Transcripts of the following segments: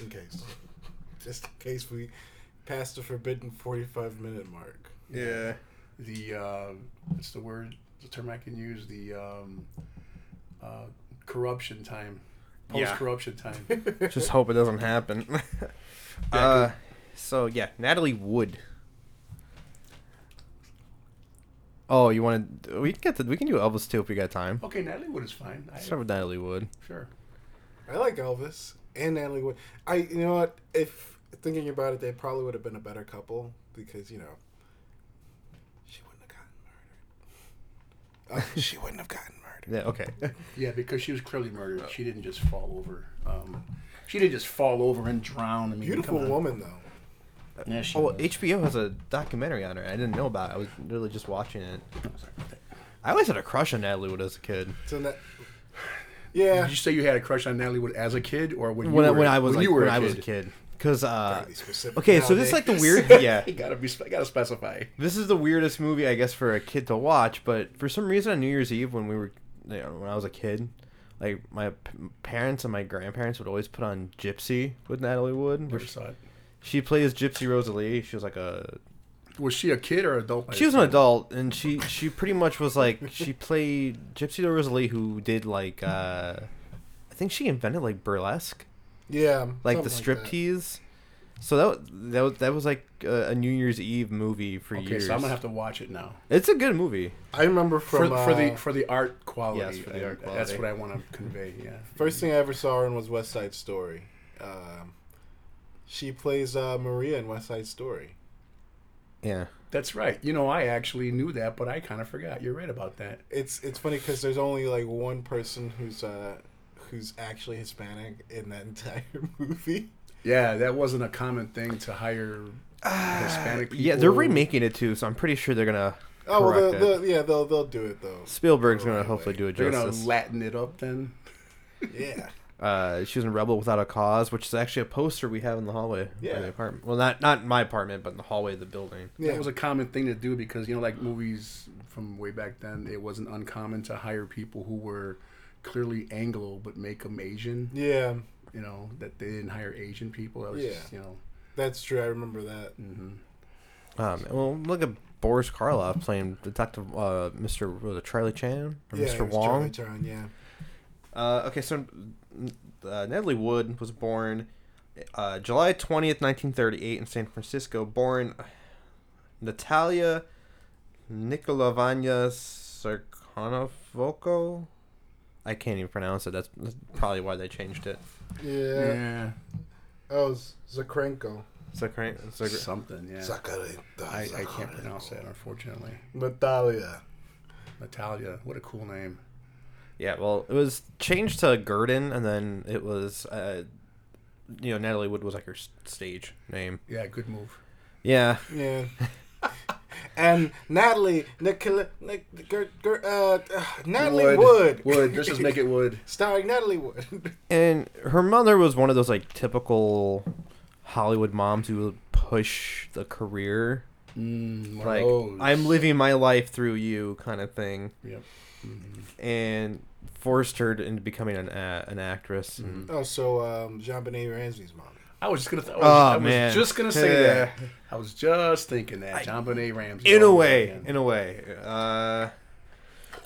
Yeah, just in case. Just in case we passed the forbidden forty-five minute mark. Yeah. The uh, what's the word? The term I can use. The um, uh, corruption time. Yeah. Post corruption time. Just hope it doesn't happen. uh, so yeah, Natalie Wood. Oh, you want to? We can get the, we can do Elvis too if we got time. okay, Natalie Wood is fine. I, Let's start with Natalie Wood. sure. I like Elvis and Natalie Wood. I you know what? If thinking about it, they probably would have been a better couple because you know she wouldn't have gotten murdered. Oh, she wouldn't have gotten murdered. Yeah. Okay. Yeah, because she was clearly murdered. Uh, she didn't just fall over. Um, she didn't just fall over and drown. I mean, Beautiful come woman though. Uh, yeah, she oh, was. HBO has a documentary on her. I didn't know about. it. I was literally just watching it. Oh. I always had a crush on Natalie Wood as a kid. So that. Yeah. Did you say you had a crush on Natalie Wood as a kid, or when you When, I, were, when I was like, you were when a I was a kid. Because uh, Gotta okay, so this is like the nowadays. weird. Yeah, You gotta be. spe- Gotta specify. this is the weirdest movie I guess for a kid to watch. But for some reason on New Year's Eve when we were, you know, when I was a kid, like my p- parents and my grandparents would always put on Gypsy with Natalie Wood. where Never saw it. She plays Gypsy Rose Lee. She was like a Was she a kid or an adult? she was an adult, and she she pretty much was like she played Gypsy Rose Lee, who did like uh, I think she invented like burlesque, Yeah. like the something that. striptease. So that wa- that was, that was like a, a New Year's Eve movie for Okay, years. Okay, so I'm gonna have to watch it now It's a good movie. I remember for, from for the uh, for the art quality. Yes, for the I- art That's what I want to convey. Yeah. First thing I ever saw her in was West Side Story. Um, she plays uh, Maria in West Side Story. Yeah. That's right. You know, I actually knew that, but I kind of forgot. You're right about that. It's it's funny because there's only like one person who's uh who's actually Hispanic in that entire movie. Yeah, that wasn't a common thing to hire Hispanic people. Yeah, they're remaking it too, so I'm pretty sure they're gonna. Oh well, they'll, they'll, yeah, they'll they'll do it though. Spielberg's the gonna right hopefully way. do it They're gonna justice. Latin it up then. Yeah, Uh, she was in Rebel Without a Cause, which is actually a poster we have in the hallway. of Yeah. the apartment. Well, not not my apartment, but in the hallway of the building. yeah. That was a common thing to do because you know, like movies from way back then, it wasn't uncommon to hire people who were clearly Anglo but make them Asian. yeah, You know that they didn't hire Asian people. That was Yeah. just, you know. that's true. I remember that. hmm Um, well, look at Boris Karloff playing Detective uh, Mr. Was it Charlie Chan or yeah, Mr. it was Wong. Charlie Chan, yeah. Uh, okay, so uh, Natalie Wood was born uh, July 20th, 1938 in San Francisco. Born Natalia Nikolavanya Sarkonovoco. I can't even pronounce it. That's, that's probably why they changed it. Yeah. Yeah. Oh, Z- Zakrenko. Zakra- Zakra- Something. Yeah. Zakare- I, I can't pronounce that, unfortunately. Natalia. Natalia, what a cool name. Yeah, well, it was changed to Gurdin, and then it was, uh, you know, Natalie Wood was like her s- stage name. Yeah, good move. Yeah, Yeah. and Natalie Nicola, Nic, Ger, Ger, uh, uh, Natalie Wood. Wood. Wood. Let's just make it Wood. Starring Natalie Wood. and her mother was one of those like typical Hollywood moms who would push the career, Mm, one of like those. I'm living my life through you kind of thing, Yep. Mhm. and forced her to, into becoming an a, an actress. And, Oh, so um, JonBenét Ramsey's mom. I was just gonna. Th- I was, Oh, I was man. just gonna say Yeah. that. I was just thinking that. JonBenét Ramsey. in a way, man. in a way. Uh,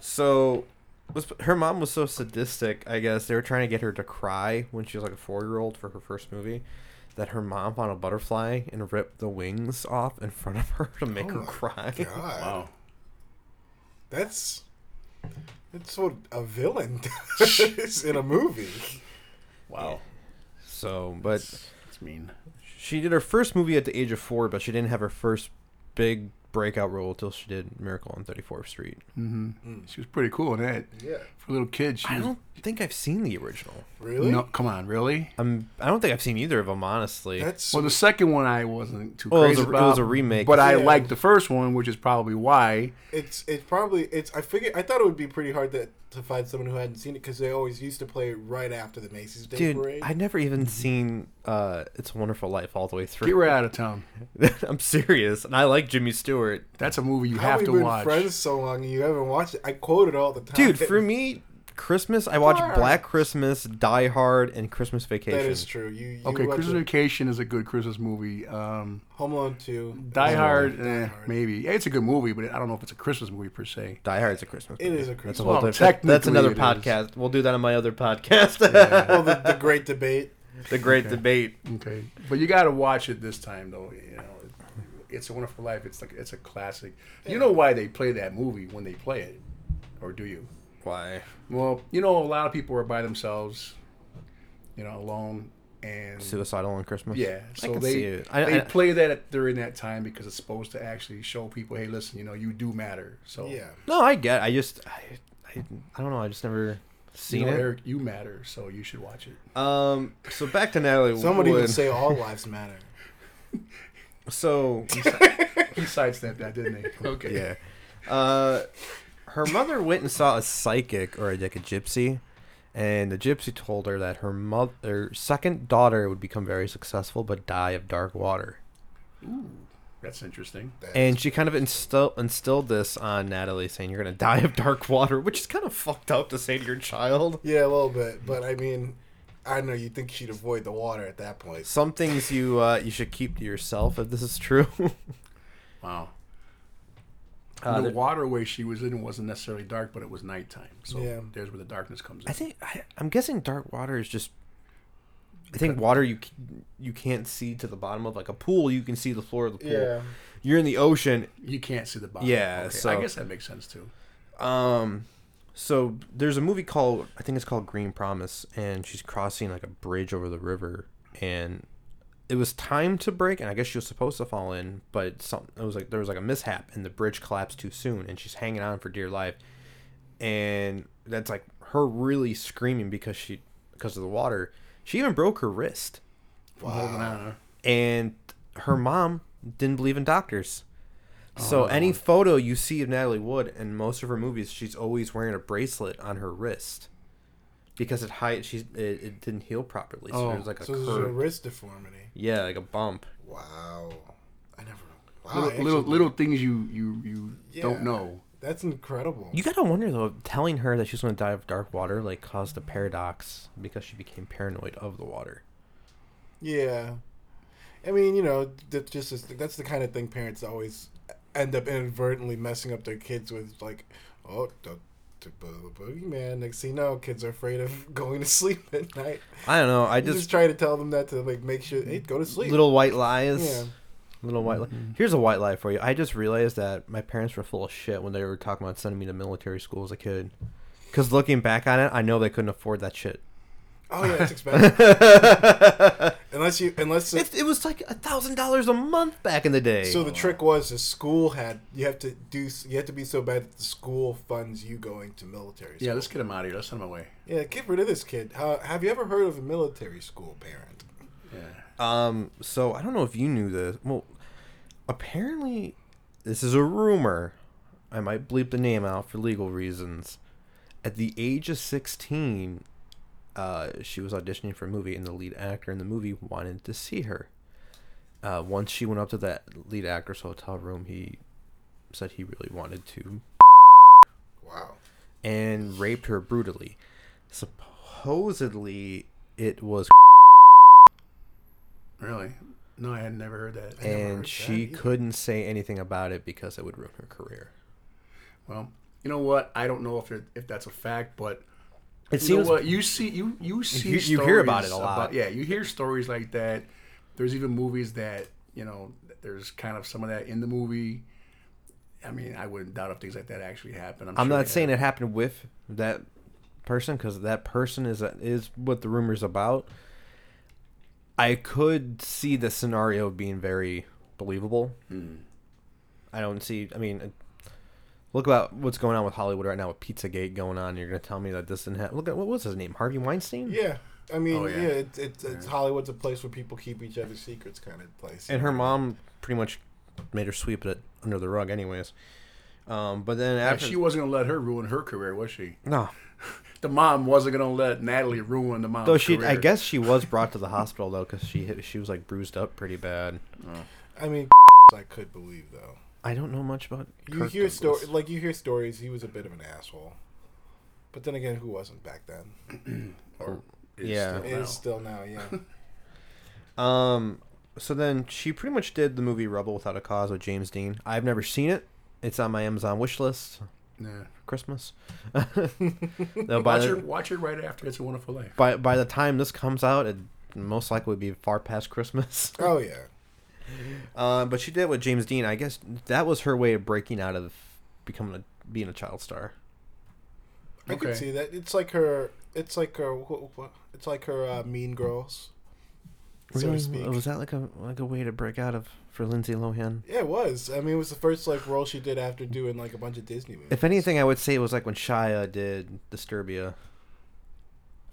so was her mom was so sadistic. I guess they were trying to get her to cry when she was like a four year old for her first movie. That her mom found a butterfly and ripped the wings off in front of her to make Oh her my cry. God. Wow. That's that's what a villain does in a movie. Wow. So, but That's mean. she did her first movie at the age of four, but she didn't have her first big breakout role until she did Miracle on 34th Street. Mm-hmm. She was pretty cool in that. Yeah. For a little kid, she I was. don't think I've seen the original. Really? No, come on, really? I'm. I don't think I've seen either of them, honestly. That's Well, the second one I wasn't too Well, it was crazy a- it was a remake. but I Yeah. liked the first one, which is probably why. it's it's probably it's. I figured I thought it would be pretty hard to to find someone who hadn't seen it because they always used to play it right after the Macy's Day Dude, Parade. I never even seen uh, "It's a Wonderful Life" all the way through. Get right out of town. I'm serious, and I like Jimmy Stewart, That's a movie you How have we to been watch. friends so long and you haven't watched it? I quote it all the time. dude. For me, Christmas. I watch Dark. Black Christmas, Die Hard, and Christmas Vacation. That is true. You, you Okay, Christmas it- Vacation is a good Christmas movie. Um, Home Alone two. Die is Hard, Die eh, Hard. maybe. Yeah, it's a good movie, but I don't know if it's a Christmas movie per se. Die Hard's a Christmas. It movie. is a That's Christmas a whole Well, different. That's another it is. podcast. We'll do that on my other podcast. Well, the, the Great Debate. the Great Okay. Debate. Okay, but you got to watch it this time, though. You know, it's a Wonderful Life. It's like it's a classic. You know why they play that movie when they play it, or do you? Why? Well, you know, a lot of people are by themselves, you know, alone, and Suicidal on Christmas. yeah, I so can they see it. I, they I- play that during that time because it's supposed to actually show people, hey, listen, you know, you do matter. So Yeah. no, I get. I just. I, I, I don't know. I just never you seen know, it. Eric, you matter, so you should watch it. Um. So back to Natalie Somebody would say all lives matter. so He sidestepped that, didn't he? Okay. yeah. Uh, her mother went and saw a psychic or like a gypsy, and the gypsy told her that her mother, her second daughter, would become very successful but die of dark water. Ooh, that's interesting. That And she kind of instill, instilled this on Natalie, saying you're gonna die of dark water, which is kind of fucked up to say to your child. yeah, a little bit, but I mean, I know you think she'd avoid the water at that point. Some things you uh, you should keep to yourself if this is true. Wow. Uh, the there- waterway she was in wasn't necessarily dark, but it was nighttime. So Yeah. there's where the darkness comes in. I think I, I'm guessing dark water is just. I think water you you can't see to the bottom of like a pool. You can see the floor of the pool. Yeah. You're in the ocean. you can't see the bottom. Yeah, Okay, so- I guess that makes sense too. Um, so there's a movie called I think it's called Green Promise, and she's crossing like a bridge over the river, and it was time to break, and I guess she was supposed to fall in, but some it was like there was like a mishap, and the bridge collapsed too soon, and she's hanging on for dear life, and that's like her really screaming because she because of the water. She even broke her wrist, From holding on. huh? and her mom didn't believe in doctors. So Oh. any photo you see of Natalie Wood in most of her movies, she's always wearing a bracelet on her wrist because it hide she's it, it didn't heal properly. So Oh, there's like a So this is a wrist deformity. Yeah, like a bump. Wow. I never. Wow. little, actually- little little things you you you Yeah. don't know. That's incredible. You gotta wonder though, telling her that she's gonna die of dark water like caused a paradox because she became paranoid of the water. Yeah, I mean, you know, that's just as- that's the kind of thing parents always end up inadvertently messing up their kids with, like, oh, the, the boogeyman. Next thing you know, kids are afraid of going to sleep at night. I don't know. I I just, just, try to tell them that to like make sure, hey, go to sleep. little white lies. Yeah. Little white. Li- mm-hmm. Here's a white lie for you. I just realized that my parents were full of shit when they were talking about sending me to military school as a kid. Because looking back on it, I know they couldn't afford that shit. Oh yeah, it's expensive. unless you, unless it, It, it was like a thousand dollars a month back in the day. so the trick was the school had you have to do you have to be so bad that the school funds you going to military. School. Yeah, let's get him out of here. Let's send him away. yeah, get rid of this kid. How, have you ever heard of a military school parent? Yeah. Um, so I don't know if you knew this. Well, apparently, this is a rumor. I might bleep the name out for legal reasons. At the age of 16, uh, she was auditioning for a movie, and the lead actor in the movie wanted to see her. Uh, once she went up to that lead actor's hotel room, he said he really wanted to Wow. and raped her brutally. Supposedly, it was Really? No, I had never heard that. I never heard and that she couldn't say anything about it because it would ruin her career. Well, you know what? I don't know if it, if that's a fact, but It you seems know what? You see, you you see, you- you hear about it a lot. yeah, you hear stories like that. There's even movies that you know. There's kind of some of that in the movie. I mean, I wouldn't doubt if things like that actually happen. I'm, I'm sure not saying it happened with that person because that person is is what the rumor's about. I could see the scenario being very believable. Hmm. I don't see. I mean, look about what's going on with Hollywood right now with Pizzagate going on. You're gonna tell me that this didn't happen. Look at what was his name? Harvey Weinstein. Yeah. I mean, Oh, yeah, yeah. it's, it's, it's Hollywood's a place where people keep each other's secrets, kind of place. And her mom pretty much made her sweep it under the rug, anyways. Um, but then Yeah, after she wasn't gonna let her ruin her career, was she? no, The mom wasn't gonna let Natalie ruin the mom's Though she, career. I guess she was brought to the hospital though, because she hit, she was like bruised up pretty bad. I mean, I could believe though. I don't know much about. You Kirk hear Douglas. story like you hear stories. He was a bit of an asshole. But then again, who wasn't back then? Or is Yeah. still Is now. still now, yeah. Um, so then she pretty much did the movie Rebel Without a Cause with James Dean. I've never seen it. It's on my Amazon wish list Yeah. Christmas. Though by, Watch the, it. Watch it right after It's a Wonderful Life. by by the time this comes out, it most likely would be far past Christmas. oh yeah. Uh, but she did it with James Dean. I guess that was her way of breaking out of becoming a being a child star. I could Okay. see that. It's like her. It's like her. wh- wh- It's like her uh, Mean Girls, so to Really? speak. Was that like a like a way to break out of for Lindsay Lohan? Yeah, it was. I mean, it was the first like role she did after doing like a bunch of Disney movies. If anything, I would say it was like when Shia did Disturbia,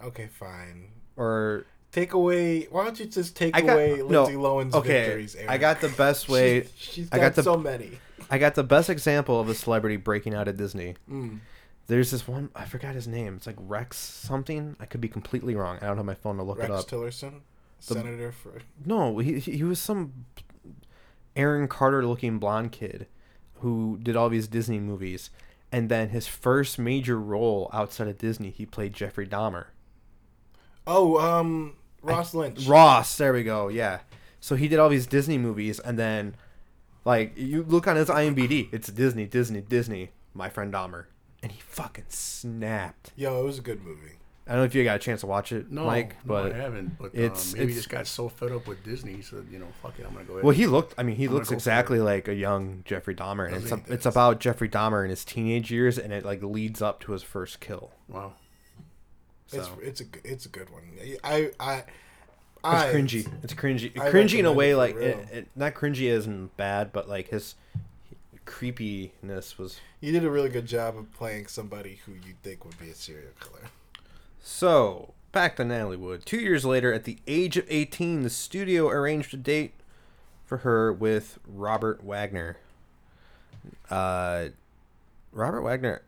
Okay, fine. or Take away. Why don't you just take got- away no, Lindsay Lohan's okay, victories? Aaron? I got the best way. She, she's I got, got the- so many. I got the best example of a celebrity breaking out of Disney. Mm. There's this one I forgot his name. It's like Rex something. I could be completely wrong. I don't have my phone to look Rex it up. Tillerson, The- senator for. No, he he was some Aaron Carter looking blonde kid who did all these Disney movies, and then his first major role outside of Disney, he played Jeffrey Dahmer. Oh, um, Ross Lynch. Ross, there we go. Yeah. So he did all these Disney movies, and then, like, you look on his IMDb, it's Disney, Disney, Disney. My friend Dahmer, and he fucking snapped. Yo, it was a good movie. I don't know if you got a chance to watch it, No, Mike, no, but I haven't. But it's- um, maybe he just got so fed up with Disney, he said, you know, fuck it, I'm gonna go ahead. well, he looked. I mean, he I'm looks exactly like a young Jeffrey Dahmer, and it's a, it's about Jeffrey Dahmer in his teenage years, and it like leads up to his first kill. wow. It's So it's a it's a good one. I I it's I cringy. It's cringy. I cringy in a way like it, it, not cringy isn't bad, but like his creepiness was You did a really good job of playing somebody who you think would be a serial killer. So, back to Natalie Wood. Two years later, at the age of 18, the studio arranged a date for her with Robert Wagner. Uh, Robert Wagner,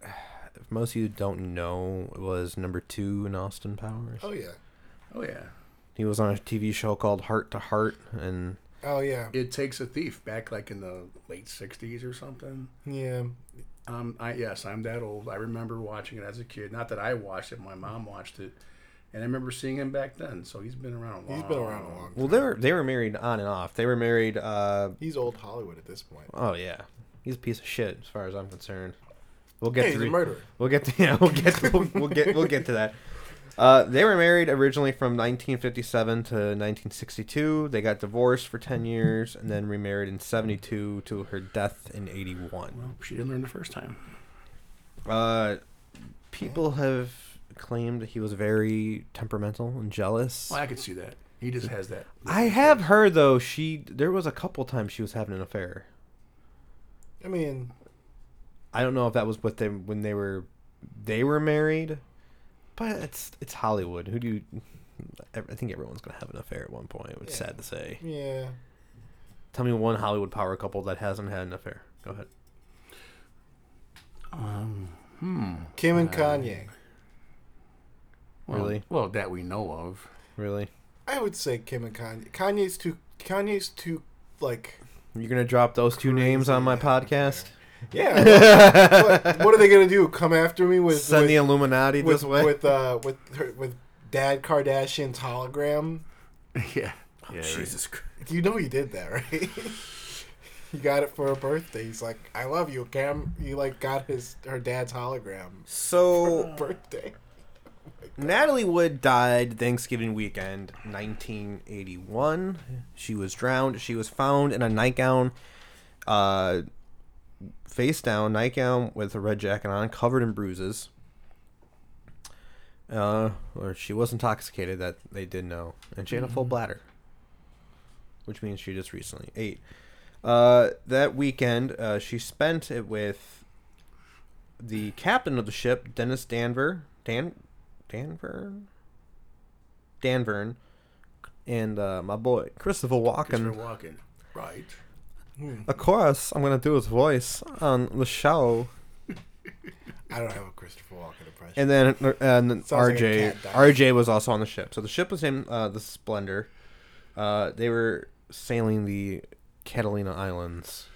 if most of you don't know, was number two in Austin Powers. Oh yeah. Oh yeah. He was on a TV show called Hart to Hart, and Oh yeah. It takes a thief back like in the late '60s or something. Yeah. Um, I yes, I'm that old. I remember watching it as a kid. Not that I watched it, my mom watched it, and I remember seeing him back then. So he's been around. A long, He's been around a long Time. well, they were they were married on and off. They were married. Uh, He's old Hollywood at this point. oh yeah, he's a piece of shit as far as I'm concerned. We'll get Hey, to he's a murderer. We'll get to yeah, we'll get we'll, we'll get we'll get to that. Uh, they were married originally from 1957 to 1962. They got divorced for 10 years and then remarried in 72 to her death in 81. Well, she didn't learn the first time. Uh, people have claimed that he was very temperamental and jealous. Well, I could see that. He just has that. I have heard though she there was a couple times she was having an affair. I mean, I don't know if that was what they when they were they were married, but it's it's Hollywood. Who do you? I think everyone's gonna have an affair at one point. It's Yeah. sad to say. yeah. Tell me one Hollywood power couple that hasn't had an affair. Go ahead. Um, hmm. Kim and Uh, Kanye. Well, Really? Well, that we know of. Really? I would say Kim and Kanye. Kanye's too. Kanye's too. Like. You're gonna drop those two names on my podcast? Yeah. what, what are they gonna do? Come after me with Send with, the Illuminati with, this way? with uh with her, with Dad Kardashian's hologram? yeah. Yeah. Jesus Christ. You know you did that, right? you got it for her birthday. He's like, "I love you, Cam." You like got his her dad's hologram for So birthday. Natalie Wood died Thanksgiving weekend, 1981. She was drowned. She was found in a nightgown, uh, face down, nightgown with a red jacket on, covered in bruises. Uh, or she was intoxicated. That they did know, and she had a full bladder, which means she just recently ate. Uh, that weekend, uh, she spent it with the captain of the ship, Dennis Danver. Dan Danver? Danvern. And uh, my boy, Christopher Christopher Walken. Walken. Right. Of course, I'm going to do his voice on the show. I don't have a Christopher Walken impression. And then uh, and then Sounds like a RJ cat. RJ was also on the ship. So the ship was in uh, the Splendor. Uh, they were sailing the Catalina Islands.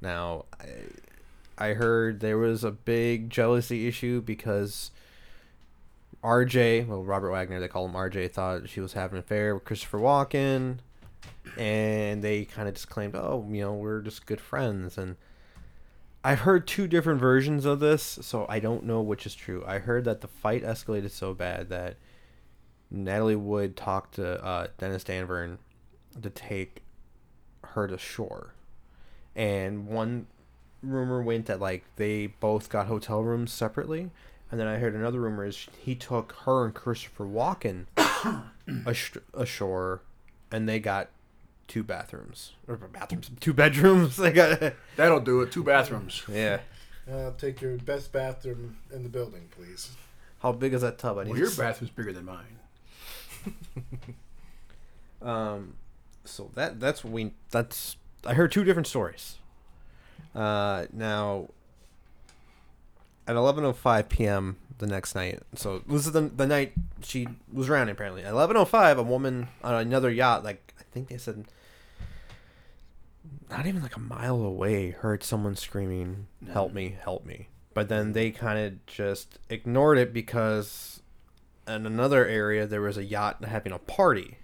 Now, I, I heard there was a big jealousy issue because RJ, well, Robert Wagner, they call him RJ, thought she was having an affair with Christopher Walken, and they kind of just claimed, oh, you know, we're just good friends. And I've heard two different versions of this, so I don't know which is true. I heard that the fight escalated so bad that Natalie Wood talked to uh, Dennis Danvern to take her to shore. And one rumor went that like they both got hotel rooms separately, and then I heard another rumor is he took her and Christopher Walken ash- ashore, and they got two bathrooms or bathrooms, two bedrooms. they got That'll do it. Two bathrooms. yeah. Uh, take your best bathroom in the building, please. How big is that tub? I need Well, your s- bathroom's bigger than mine. Um, so that that's what we that's I heard two different stories. Uh, now at 11:05 p.m. the next night. So this is the the night she was drowning. Apparently, at 11:05, a woman on another yacht, like I think they said, not even like a mile away, heard someone screaming, "Help me! Help me!" But then they kind of just ignored it because in another area there was a yacht having a party.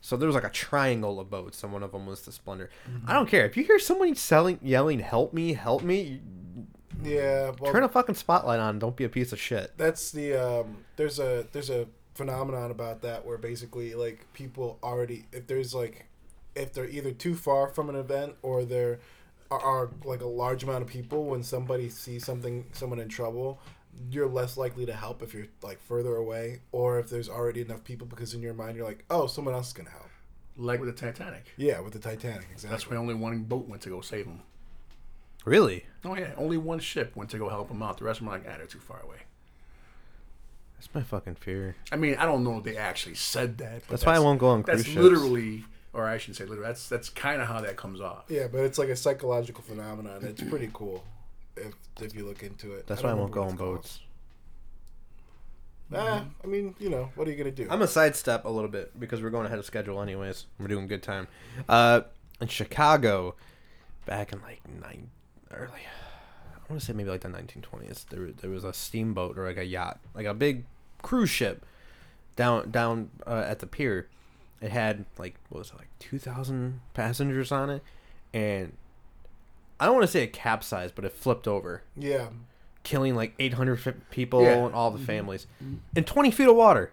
So there was like a triangle of boats, and one of them was the Splendor. I mm-hmm. don't care if you hear someone selling, yelling, "Help me! Help me!" Yeah, well, Turn a fucking spotlight on. Don't be a piece of shit. that's the um there's a there's a phenomenon about that where basically like people already if there's like if they're either too far from an event or there are, are like a large amount of people when somebody sees something someone in trouble you're less likely to help if you're like further away or if there's already enough people because in your mind you're like oh someone else is gonna help Like with the Titanic. yeah with the titanic exactly That's why only one boat went to go save him. Really? Oh yeah, only one ship went to go help him out. The rest of them were like, ah, they're too far away. That's my fucking fear. I mean, I don't know if they actually said that. but That's, why I won't go on cruise That's ships. literally, or I shouldn't say literally. That's that's kind of how that comes off. yeah but it's like a psychological phenomenon it's pretty cool if if you look into it That's I why I won't go on remember what it's boats. called. Ah, I mean, you know, what are you gonna do? I'm a sidestep a little bit because we're going ahead of schedule anyways. We're doing good time. Uh, in Chicago, back in like nine early, I want to say maybe like the 1920s. There there was a steamboat or like a yacht, like a big cruise ship, down down uh, at the pier. It had like what was it like 2,000 passengers on it, and I don't want to say it capsized, but it flipped over, yeah, killing like 800 people Yeah. and all the families in 20 feet of water.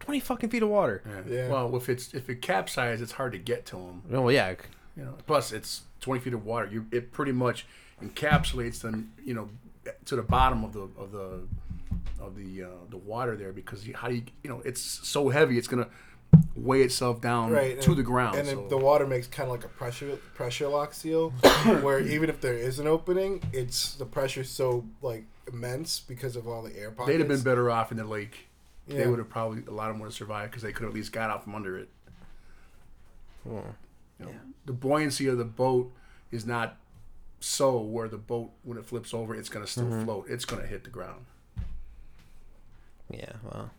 20 fucking feet of water. Yeah. Yeah. Well, if it's if it capsized, it's hard to get to them. Oh yeah, You know. Plus, it's 20 feet of water. You it pretty much encapsulates them. You know, to the bottom of the of the of the uh, the water there because you, how do you you know it's so heavy it's gonna weigh itself down right to and- the ground. and so. then the water makes kind of like a pressure pressure lock seal, where even if there is an opening, it's the pressure's so like immense because of all the air pockets. They'd have been better off in the lake. They would have probably a lot of them would have survived because they could have at least got out from under it. Oh. You know, The buoyancy of the boat is not so where the boat when it flips over, it's going to still float. It's going to hit the ground. yeah. Well,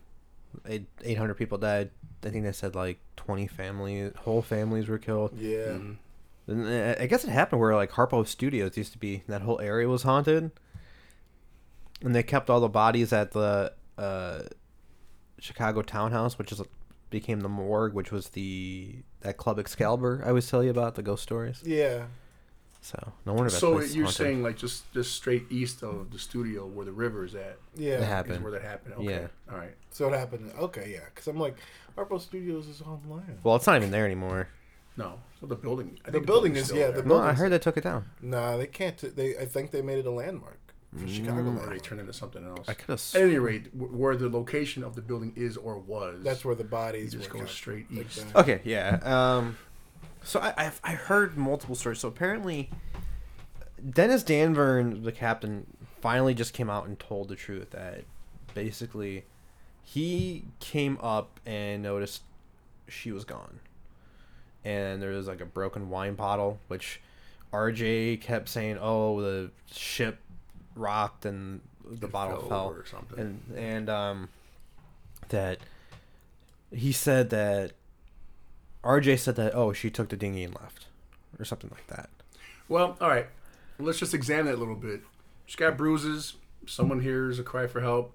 eight eight hundred people died. I think they said like twenty families, whole families were killed. Yeah, Mhm. And uh, I guess it happened where like Harpo Studios used to be. That whole area was haunted, and they kept all the bodies at the uh, Chicago Townhouse, which is became the morgue, which was the that Club Excalibur I always tell you about the ghost stories. yeah, So no wonder that So place you're haunted. saying like just just straight east of the studio where the river is at yeah. It is happened. where that happened. Okay. Yeah. All right. So it happened. Okay, yeah, because I'm like, Harpo Studios is online. Well, it's not even there anymore. No. So the building. I The think building is- yeah, there. the No, I heard they took it down. Nah, they can't. t- They I think they made it a landmark for Chicago. Or they Landmark. turned into something else. I could have. At any rate, wh- where the location of the building is or was, That's where the you bodies just were go kept, straight like east. that. Okay, yeah. Um, so I I've, I heard multiple stories. So apparently, Dennis Danvern, the captain, finally just came out and told the truth that basically he came up and noticed she was gone, and there was like a broken wine bottle, which RJ kept saying, "Oh, the ship rocked and the It bottle fell fell." over or something. and and um that he said that RJ said that oh she took the dinghy and left or something like that. Well, all right. let's just examine it a little bit. She's got bruises. Someone hears a cry for help.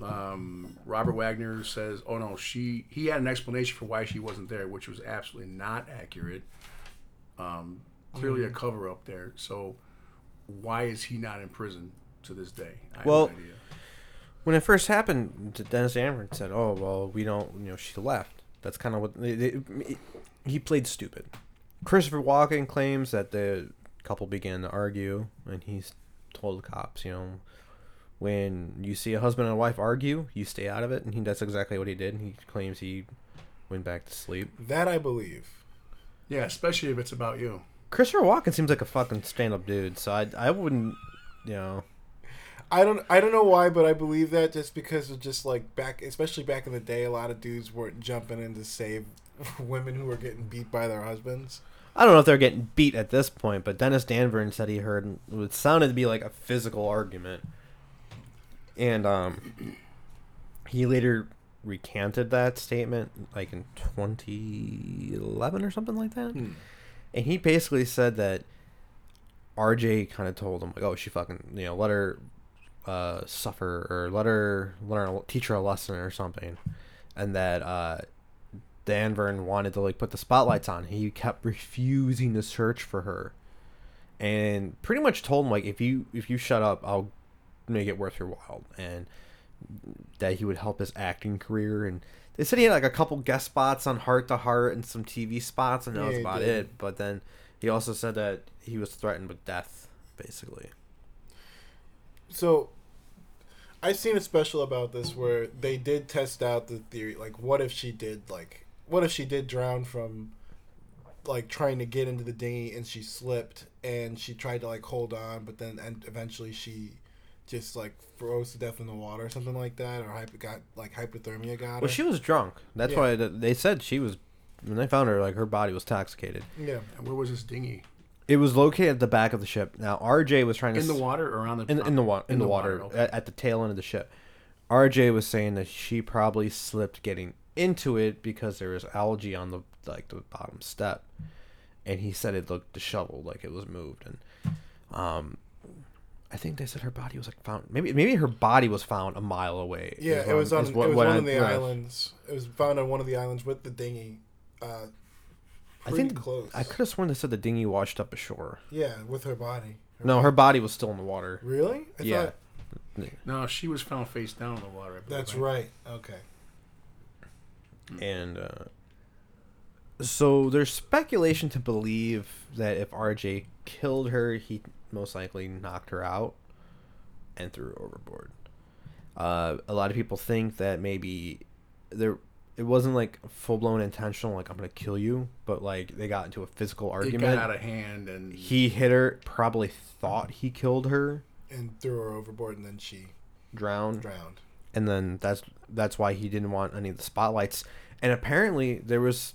Um, Robert Wagner says, "Oh no, she." He had an explanation for why she wasn't there, which was absolutely not accurate. Um, clearly a cover up there. So, why is he not in prison to this day? I have Well, no idea. when it first happened, Dennis Danford said, "Oh well, we don't. You know, she left." That's kind of what they, they, he played stupid. Christopher Walken claims that the couple began to argue, and he's told the cops, you know, when you see a husband and a wife argue, you stay out of it, and he, that's exactly what he did. He claims he went back to sleep. That I believe. Yeah, especially if it's about you. Christopher Walken seems like a fucking stand-up dude, so I I wouldn't, you know. I don't I don't know why, but I believe that just because of just like back, especially back in the day, a lot of dudes weren't jumping in to save women who were getting beat by their husbands. I don't know if they're getting beat at this point, but Dennis Danvern said he heard it sounded to be like a physical argument, and um, he later recanted that statement, like in 2011 or something like that, Hmm. And he basically said that RJ kind of told him like, "Oh, she fucking you know let her uh, suffer or let her let her teach her a lesson or something," and that uh, Danvern wanted to like put the spotlights on. He kept refusing to search for her, and pretty much told him like, "If you if you shut up, I'll make it worth your while," and that he would help his acting career and. They said he had like a couple guest spots on Hart to Hart and some TV spots, and that Yeah, was about it. But then he also said that he was threatened with death, basically. So, I've seen a special about this where they did test out the theory. Like, what if she did like, what if she did drown from, like, trying to get into the dinghy and she slipped and she tried to like hold on, but then and eventually she just like froze to death in the water or something like that, or hypo, got like hypothermia got her. Well, she was drunk. That's Yeah. why they said she was. When they found her, like her body was intoxicated. yeah. And where was this dinghy? It was located at the back of the ship. Now RJ was trying to In the water or on the in, in the water in, the, water, okay. at, at the tail end of the ship. RJ was saying that she probably slipped getting into it because there was algae on the like the bottom step, and he said it looked disheveled, like it was moved, and um, I think they said her body was like found maybe maybe her body was found a mile away. Yeah, it what was I'm- on is it was one I of the read. islands. It was found on one of the islands with the dinghy. Uh, I think close. I could have sworn they said the dinghy washed up ashore. Yeah, with her body. No, her body was still in the water. Really? I yeah. thought- No, she was found face down in the water. Believe, that's right. Okay. And uh, so there's speculation to believe that if RJ killed her, he most likely knocked her out and threw her overboard. Uh, a lot of people think that maybe there it wasn't like full blown intentional, like I'm gonna kill you, but like they got into a physical It argument. got out of hand, and he hit her, probably thought he killed her, And threw her overboard, and then she drowned. drowned. and then that's that's why he didn't want any of the spotlights. And apparently there was,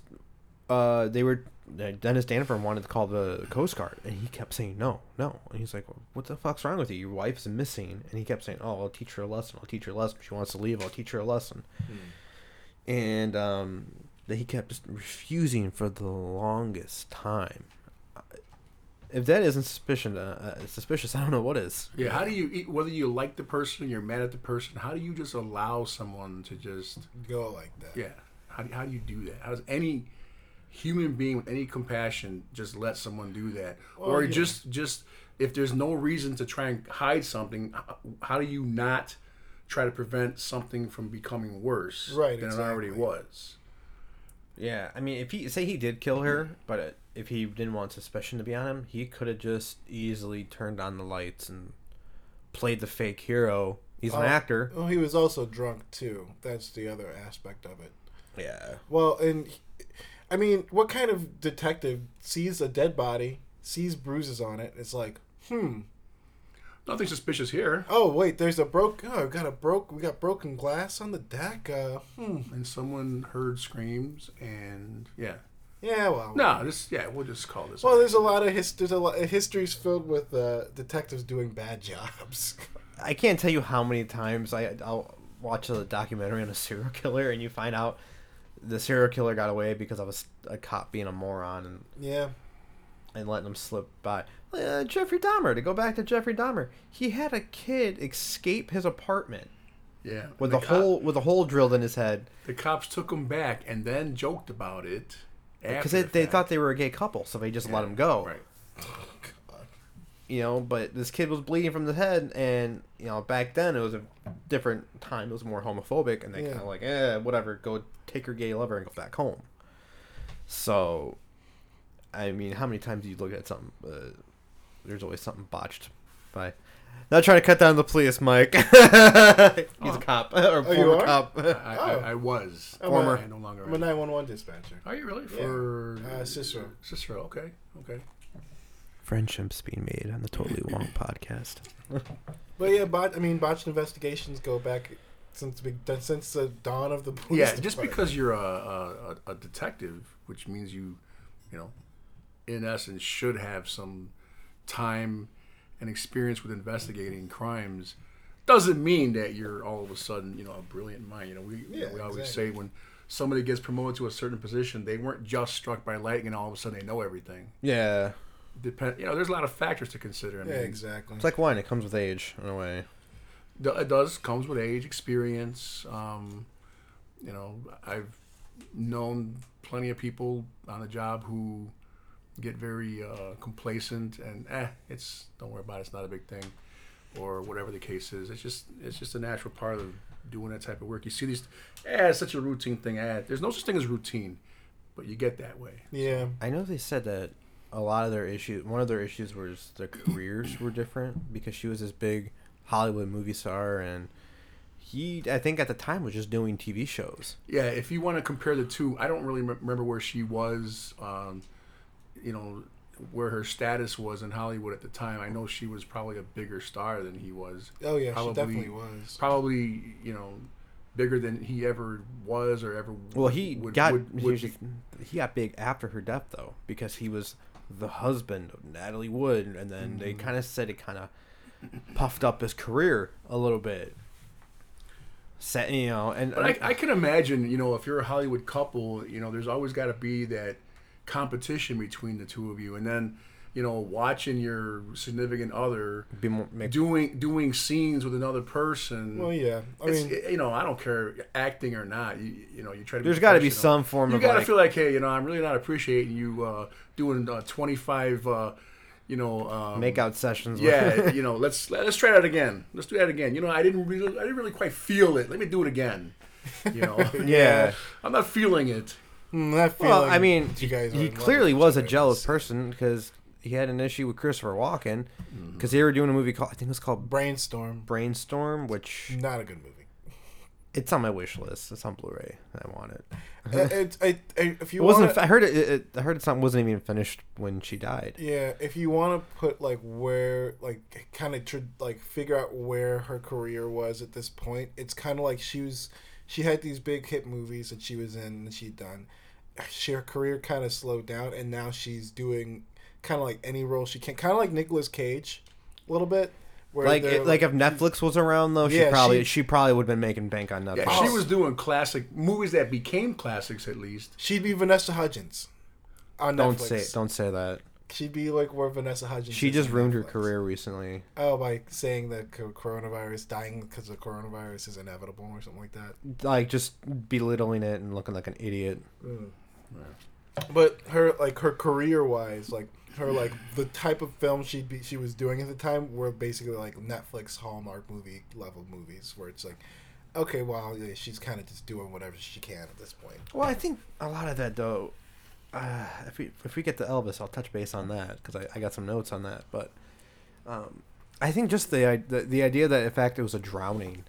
uh, they were Dennis Danford wanted to call the Coast Guard, and he kept saying no, no. And he's like, "What the fuck's wrong with you? Your wife's missing." And he kept saying, "Oh, I'll teach her a lesson. I'll teach her a lesson. She wants to leave. I'll teach her a lesson." And um, that he kept just refusing for the longest time. If that isn't suspicion, uh, uh, suspicious, I don't know what is. yeah. How do you? Whether you like the person, or you're mad at the person. How do you just allow someone to just Go like that. yeah? How do, how do you do that? How does any human being with any compassion just let someone do that, Well, or yeah. just just if there's no reason to try and hide something, how, how do you not try to prevent something from becoming worse Right, than it already was? Yeah, I mean, if he say he did kill her, but uh, if he didn't want suspicion to be on him, he could have just easily turned on the lights and played the fake hero. He's an Oh. actor. Well, he was also drunk too. That's the other aspect of it. Yeah. Well, and he- I mean, what kind of detective sees a dead body, sees bruises on it? It's like, hmm. Nothing suspicious here. Oh wait, there's a broke. Oh, we got a broke. We got broken glass on the deck. Uh, hmm. And someone heard screams, and yeah, Yeah. Well. no, this yeah, we'll just call this. Well, there's a lot of his. There's a lot. History's filled with uh, detectives doing bad jobs. I can't tell you how many times I I'll watch a documentary on a serial killer and you find out the serial killer got away because of a cop being a moron and yeah. and letting him slip by. Uh, Jeffrey Dahmer. To go back to Jeffrey Dahmer, he had a kid escape his apartment Yeah. with a cop- hole with a hole drilled in his head The cops took him back and then joked about it. because they, the they fact. thought they were a gay couple, so they just let him go. Right. You know, but this kid was bleeding from the head, and you know, back then it was a different time. It was more homophobic, and they Yeah. kind of like, eh, whatever, go take your gay lover and go back home. So, I mean, how many times do you look at something? Uh, there's always something botched by. Not trying to cut down the police, Mike. He's a cop or you former are? cop. I, I, Oh. I was. I'm Former. a- I no longer I'm a 911 dispatcher. Are you really? Yeah. For Uh, Cicero. Cicero, okay. Okay. Friendships being made on the Totally Wrong podcast. But yeah, bot, I mean, botched investigations go back since big since the dawn of the police. Yeah, just department. because you're a, a, a- a detective, which means you, you know, in essence, should have some time and experience with investigating crimes, doesn't mean that you're all of a sudden, you know, a brilliant mind. You know, we, Yeah, we always exactly. say when somebody gets promoted to a certain position, they weren't just struck by lightning and all of a sudden they know everything. Yeah. Depend, you know, there's a lot of factors to consider. I mean, Yeah, exactly. It's like wine, it comes with age, in a way. It does comes with age, experience. Um, you know, I've known plenty of people on the job who get very uh, complacent and eh, it's don't worry about it. It's not a big thing, or whatever the case is. It's just it's just a natural part of doing that type of work. You see these, eh, it's such a routine thing. Eh, there's no such thing as routine, but you get that way. yeah, I know they said that a lot of their issues, one of their issues was their careers were different because she was this big Hollywood movie star, and he, I think at the time, was just doing TV shows. Yeah, if you want to compare the two, I don't really rem- remember where she was, um, you know, where her status was in Hollywood at the time. I know she was probably a bigger star than he was. oh yeah, Probably- she definitely was. Probably, you know, bigger than he ever was or ever. Well, he would- got would- he, would was be. just- he got big after her death though because he was the husband of Natalie Wood, and then they Mm-hmm. kind of said it kind of puffed up his career a little bit. Set, you know, and But I, I can imagine, you know, if you're a Hollywood couple, you know, there's always got to be that competition between the two of you, and then, you know, watching your significant other be more make, doing doing scenes with another person. Well, yeah, I it's, mean, you know, I don't care acting or not. You, you know, you try to. there's got to be some form of You of got to like, feel like, hey, you know, I'm really not appreciating you uh, doing uh, 25, uh, you know, um, makeout sessions. Yeah, you know, let's let's try that again. Let's do that again. You know, I didn't really, I didn't really quite feel it. Let me do it again. You know, yeah. I'm not feeling it. mm, that. Well, I mean, you guys he clearly was a jealous person because he had an issue with Christopher Walken Mm-hmm. because they were doing a movie called I think it was called Brainstorm. Brainstorm, which Not a good movie. it's on my wish list. It's on Blu-ray. I want it. Uh, it's I, I, if It you wasn't. I heard it, it, it. I heard it something wasn't even finished when she died. Yeah, if you want to put like where like kind of tr- like figure out where her career was at this point, it's kind of like she was she had these big hit movies that she was in and she'd done. She, her career kind of slowed down, and now she's doing kind of like any role she can, kind of like Nicolas Cage, a little bit. Where Like, it, like if Netflix was around though, she Yeah, probably she- she, probably would have been making bank on Netflix. Yeah, she was doing classic movies that became classics at least. she'd be Vanessa Hudgens on Don't Netflix. say don't say that. She'd be like where Vanessa Hudgens. She is just on ruined her career recently. Oh, by saying that coronavirus, dying because of coronavirus is inevitable or something like that. Like just belittling it and looking like an idiot. Mm. But her like her career wise, like her like the type of film she'd be she was doing at the time were basically like Netflix Hallmark movie level movies where it's like, okay, well she's kind of just doing whatever she can at this point. Well, I think a lot of that though. Uh, if we if we get to Elvis, I'll touch base on that because I, I got some notes on that. But um, I think just the, the the idea that in fact it was a drowning,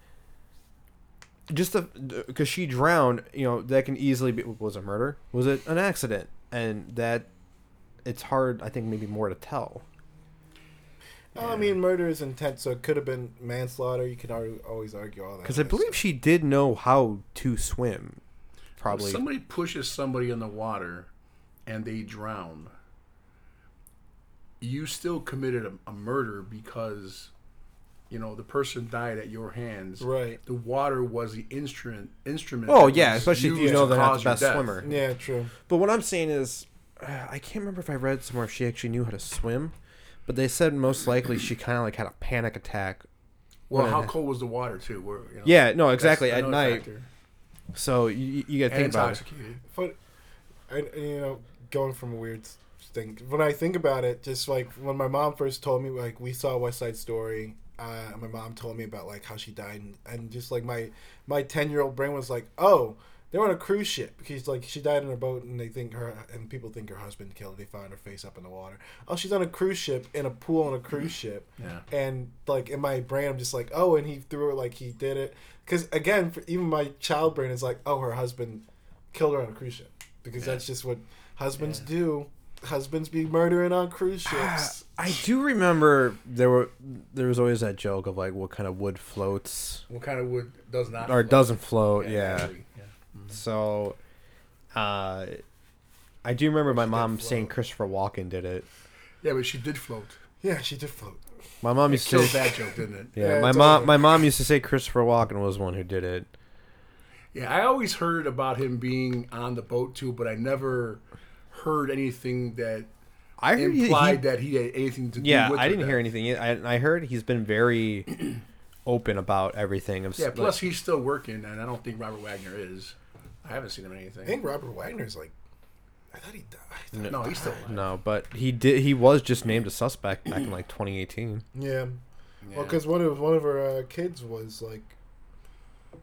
just because she drowned, you know, that can easily be was a murder? Was it an accident? And that it's hard. I think maybe more to tell. Well, I mean, murder is intent, so it could have been manslaughter. You can al- always argue all that. Because I believe stuff. she did know how to swim. Probably. If somebody pushes somebody in the water and they drown, you still committed a, a murder because you know the person died at your hands. right. The water was the instrument instrument. Oh yeah, especially if you know to they're not the best swimmer. Yeah, true. But what I'm saying is, uh, I can't remember if I read somewhere if she actually knew how to swim, but they said most likely she kind of like had a panic attack. Well, how cold was the water too? Where, you know, Yeah, no, exactly at night. factor. So you, you got to think about it. But, and, and, you know, going from a weird thing. When I think about it, just like when my mom first told me, like we saw West Side Story. Uh, my mom told me about like how she died, and, and just like my my ten year old brain was like, oh, they're on a cruise ship because like she died in a boat, and they think her and people think her husband killed her. They find her face up in the water. Oh, she's on a cruise ship in a pool on a cruise ship. Yeah. and like in my brain i'm just like oh and he threw it like he did it because again for, even my child brain is like oh her husband killed her on a cruise ship because that's just what husbands Yeah. do husbands be murdering on cruise ah, ships I do remember there were there was always that joke of like what kind of wood floats What kind of wood does not or float? doesn't float. Yeah. yeah. So, uh, I do remember my She did mom saying. Christopher Walken did it. Yeah, but she did float. yeah she did float My mom It used to killed say, that joke, didn't it? yeah, Yeah, my it's mom over. my mom used to say Christopher Walken was the one who did it. Yeah, I always heard about him being on the boat too, but I never heard anything that I heard he- implied he- that he had anything to do yeah, with I didn't hear anything. I, I heard he's been very open about everything. Of Yeah, like- plus he's still working, and I don't think Robert Wagner is. I haven't seen him in anything. i think robert wagner's like i thought he died No, he's still alive. no, but he did. He was just named a suspect back in like 2018. yeah, Yeah. well because one of one of her uh, kids was like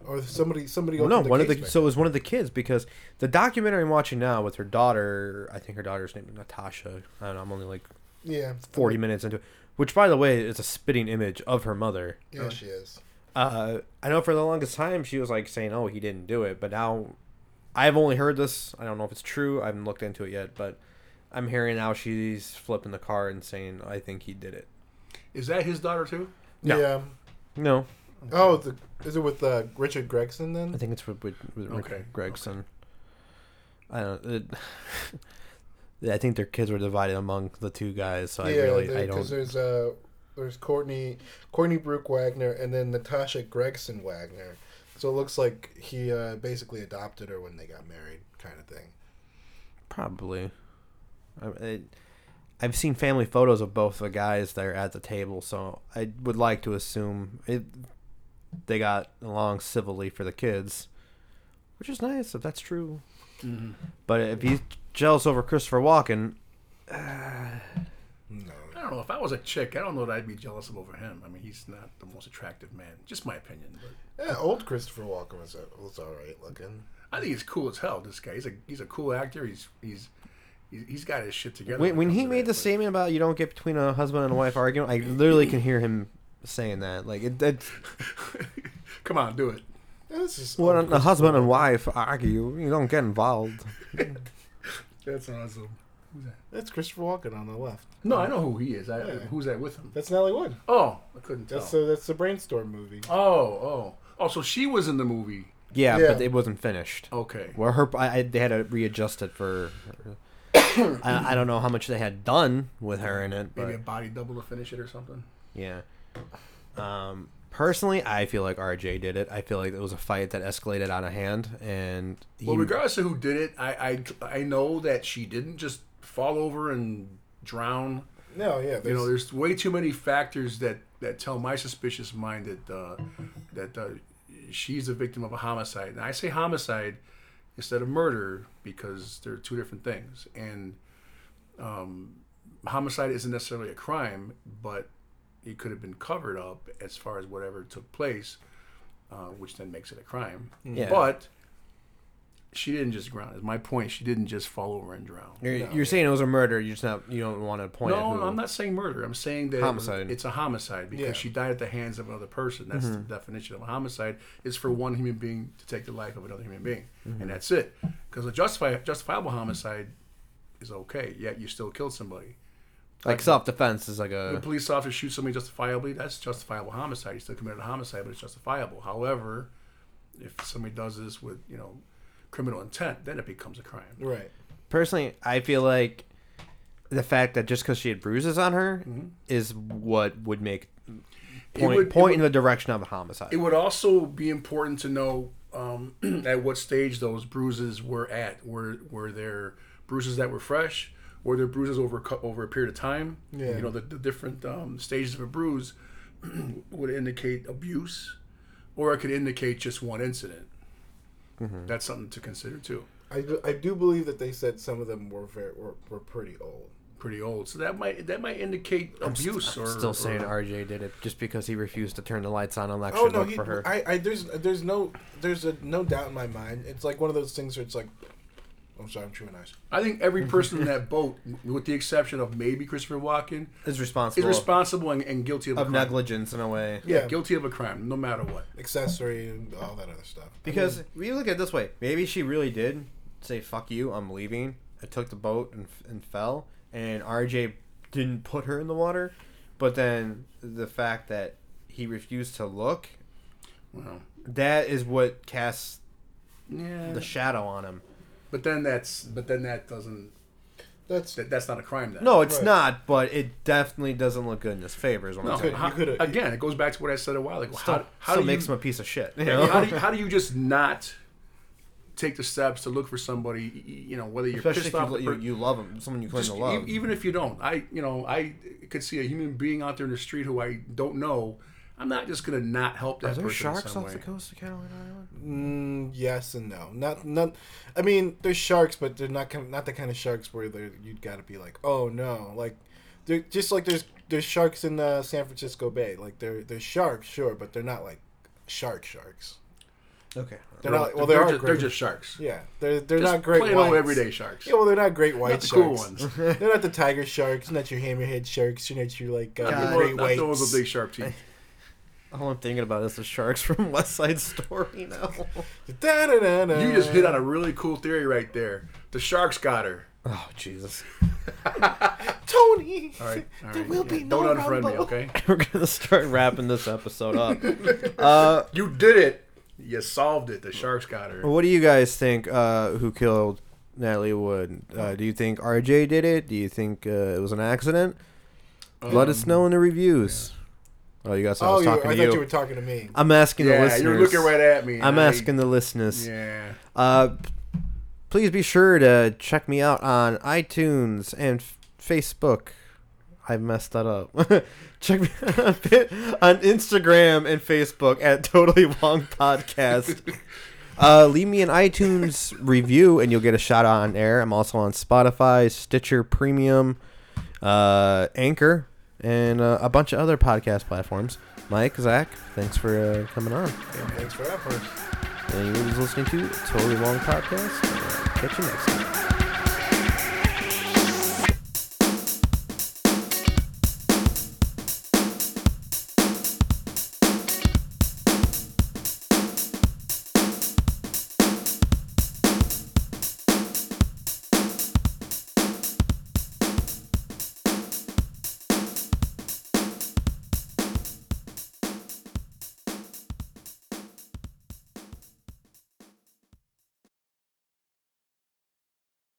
or somebody somebody Well, no, opened one of the so it was one of the kids because the documentary I'm watching now with her daughter. I think her daughter's name is Natasha. I don't know. I'm only like yeah 40 minutes into it. Which, by the way, is a spitting image of her mother. yeah she is Uh, I know for the longest time she was like saying, "Oh, he didn't do it," but now I've only heard this. I don't know if it's true. I haven't looked into it yet, but I'm hearing now she's flipping the card and saying, "I think he did it." Is that his daughter too? No. yeah No, oh the is it with uh, richard gregson then I think it's with, with, with Rick Okay. Gregson. I don't. It, I think their kids were divided among the two guys, so I really I because don't. there's uh there's Courtney Courtney Brooke Wagner and then Natasha Gregson Wagner. So it looks like he uh, basically adopted her when they got married, kind of thing. Probably. I, I, I've seen family photos of both the guys there at the table, so I would like to assume it. They got along civilly for the kids, which is nice if that's true. Mm-hmm. But if he's jealous over Christopher Walken, No. I don't know. If I was a chick, I don't know that I'd be jealous of over him. I mean, he's not the most attractive man. Just my opinion. But Yeah, old Christopher Walken was uh, was all right looking. I think he's cool as hell. This guy. He's a he's a cool actor. He's he's he's, he's got his shit together. when, when he to made that, the but- statement about you don't get between a husband and a wife argument, I literally can hear him saying that. Like it, it Come on, do it. Yeah, this is when old a husband and wife argue, you don't get involved. That's awesome. That's Christopher Walken on the left. No, I know who he is. I, Yeah. Who's that with him? That's Natalie Wood. Oh, I couldn't tell. That's the that's the brainstorm movie. oh, oh, oh. So she was in the movie. Yeah, Yeah. but it wasn't finished. Okay. Well, her I, I, they had to readjust it for. I, I don't know how much they had done with her in it, Maybe but a body double to finish it or something. yeah. Um, personally, I feel like RJ did it. I feel like it was a fight that escalated out of hand, and he, Well, regardless of who did it, I, I I know that she didn't just fall over and drown. No, yeah, You know, there's way too many factors that, that tell my suspicious mind that uh, that uh, she's a victim of a homicide. And I say homicide instead of murder because they're two different things. And um, homicide isn't necessarily a crime, but it could have been covered up as far as whatever took place, uh, which then makes it a crime. Yeah. But she didn't just drown. Is my point. She didn't just fall over and drown. you're, No. you're saying it was a murder. You just not you don't want to point at No, who. I'm not saying murder. I'm saying that Homicide. it's a homicide because Yeah. she died at the hands of another person. That's mm-hmm. the definition of a homicide. Is for one human being to take the life of another human being, mm-hmm. and that's it. Because a justify, justifiable homicide is okay, yet you still killed somebody. Like self defense is like The a police officer shoots somebody justifiably. That's justifiable homicide. You still committed a homicide, but it's justifiable. However, if somebody does this with you know criminal intent, then it becomes a crime. right. personally. I feel like the fact that just because she had bruises on her is what would make point would- point would- in the direction of a homicide. It would also be important to know um, at what stage those bruises were at. Were were there bruises that were fresh, Were they're bruises over over a period of time. Yeah. You know, the, the different um, stages of a bruise would indicate abuse, or it could indicate just one incident. Mm-hmm. That's something to consider too. I do, I do believe that they said some of them were very were, were pretty old. Pretty old, so that might that might indicate abuse. or Still saying or, RJ did it just because he refused to turn the lights on and Oh actually no, look he, for her. I, I there's there's no there's a no doubt in my mind. It's like one of those things where it's like, I'm sorry, I'm chewing ice. I think every person in that boat, with the exception of maybe Christopher Walken, is responsible. is responsible responsible and, and guilty of, a of crime. negligence in a way. Yeah, Yeah. guilty of a crime, no matter what. Accessory and all that other stuff. I Because mean, if you look at it this way, maybe she really did say "fuck you," I'm leaving. I took the boat and, and fell, and RJ didn't put her in the water. But then the fact that he refused to look, Well, that is what casts yeah, the shadow on him. But then that's but then that doesn't that's that, that's not a crime then. No, it's Right. not, but it definitely doesn't look good in his favor. Is what No, I'm saying. you again, it goes back to what I said a while ago. Still, how how still do makes you, him a piece of shit. You know? how, do you, how do you just not take the steps to look for somebody? y- y- You know, whether you're Especially pissed if off you, per- you love him, someone you claim just to love. e- even if you don't, I you know I could see a human being out there in the street who I don't know. I'm not just gonna not help that Are there person. sharks off the coast of Catalina Island? mm, yes and no. Not not. I mean, there's sharks, but they're not kind not the kind of sharks where they're you'd got to be like, oh no, like they're just like there's there's sharks in the San Francisco Bay. Like they're they're sharks, sure, but they're not like shark sharks. Okay. They're They're, not. Well, they're, they are just, they're just sharks. Yeah, they're they're Just not great plain old everyday sharks. Yeah, well, they're not great white Not the cool ones. they're not the tiger sharks, not your hammerhead sharks, you're not your like uh, Not your the great ones- not whites. the ones with big sharp teeth. All I'm thinking about is the sharks from West Side Story now. Da-da-da-da. You just hit on a really cool theory right there. The sharks got her. oh Jesus! Tony. All right, all There right. will be no Don't unfriend me, okay? We're gonna start wrapping this episode up. Uh, You did it. You solved it. The sharks got her. what do you guys think? Uh, who killed Natalie Wood? Uh, do you think RJ did it? Do you think uh, it was an accident? Let us Um, know in the reviews. Oh, you guys! I Oh, was you, I talking thought you. were talking to me. I'm asking the Yeah, listeners. you're looking right at me. I'm I- asking the listeners. Yeah. Uh, please be sure to check me out on iTunes and f- Facebook. I messed that up. check me out on Instagram and Facebook at Totally Wrong Podcast. Uh, leave me an iTunes review and you'll get a shout out on air. I'm also on Spotify, Stitcher Premium, uh, Anchor, and uh, a bunch of other podcast platforms. Mike, Zach, thanks for uh, coming on. Thanks for that first. And you was listening to Totally Wrong Podcast. Catch you next time.